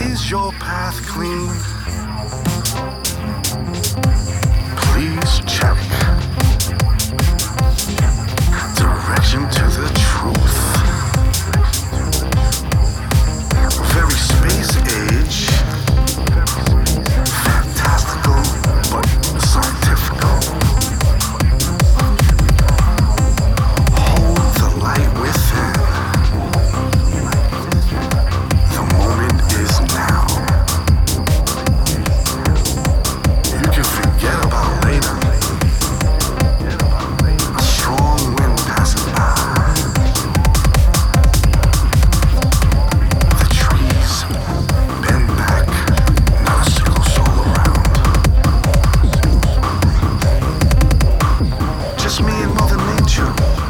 Is your path clean? True.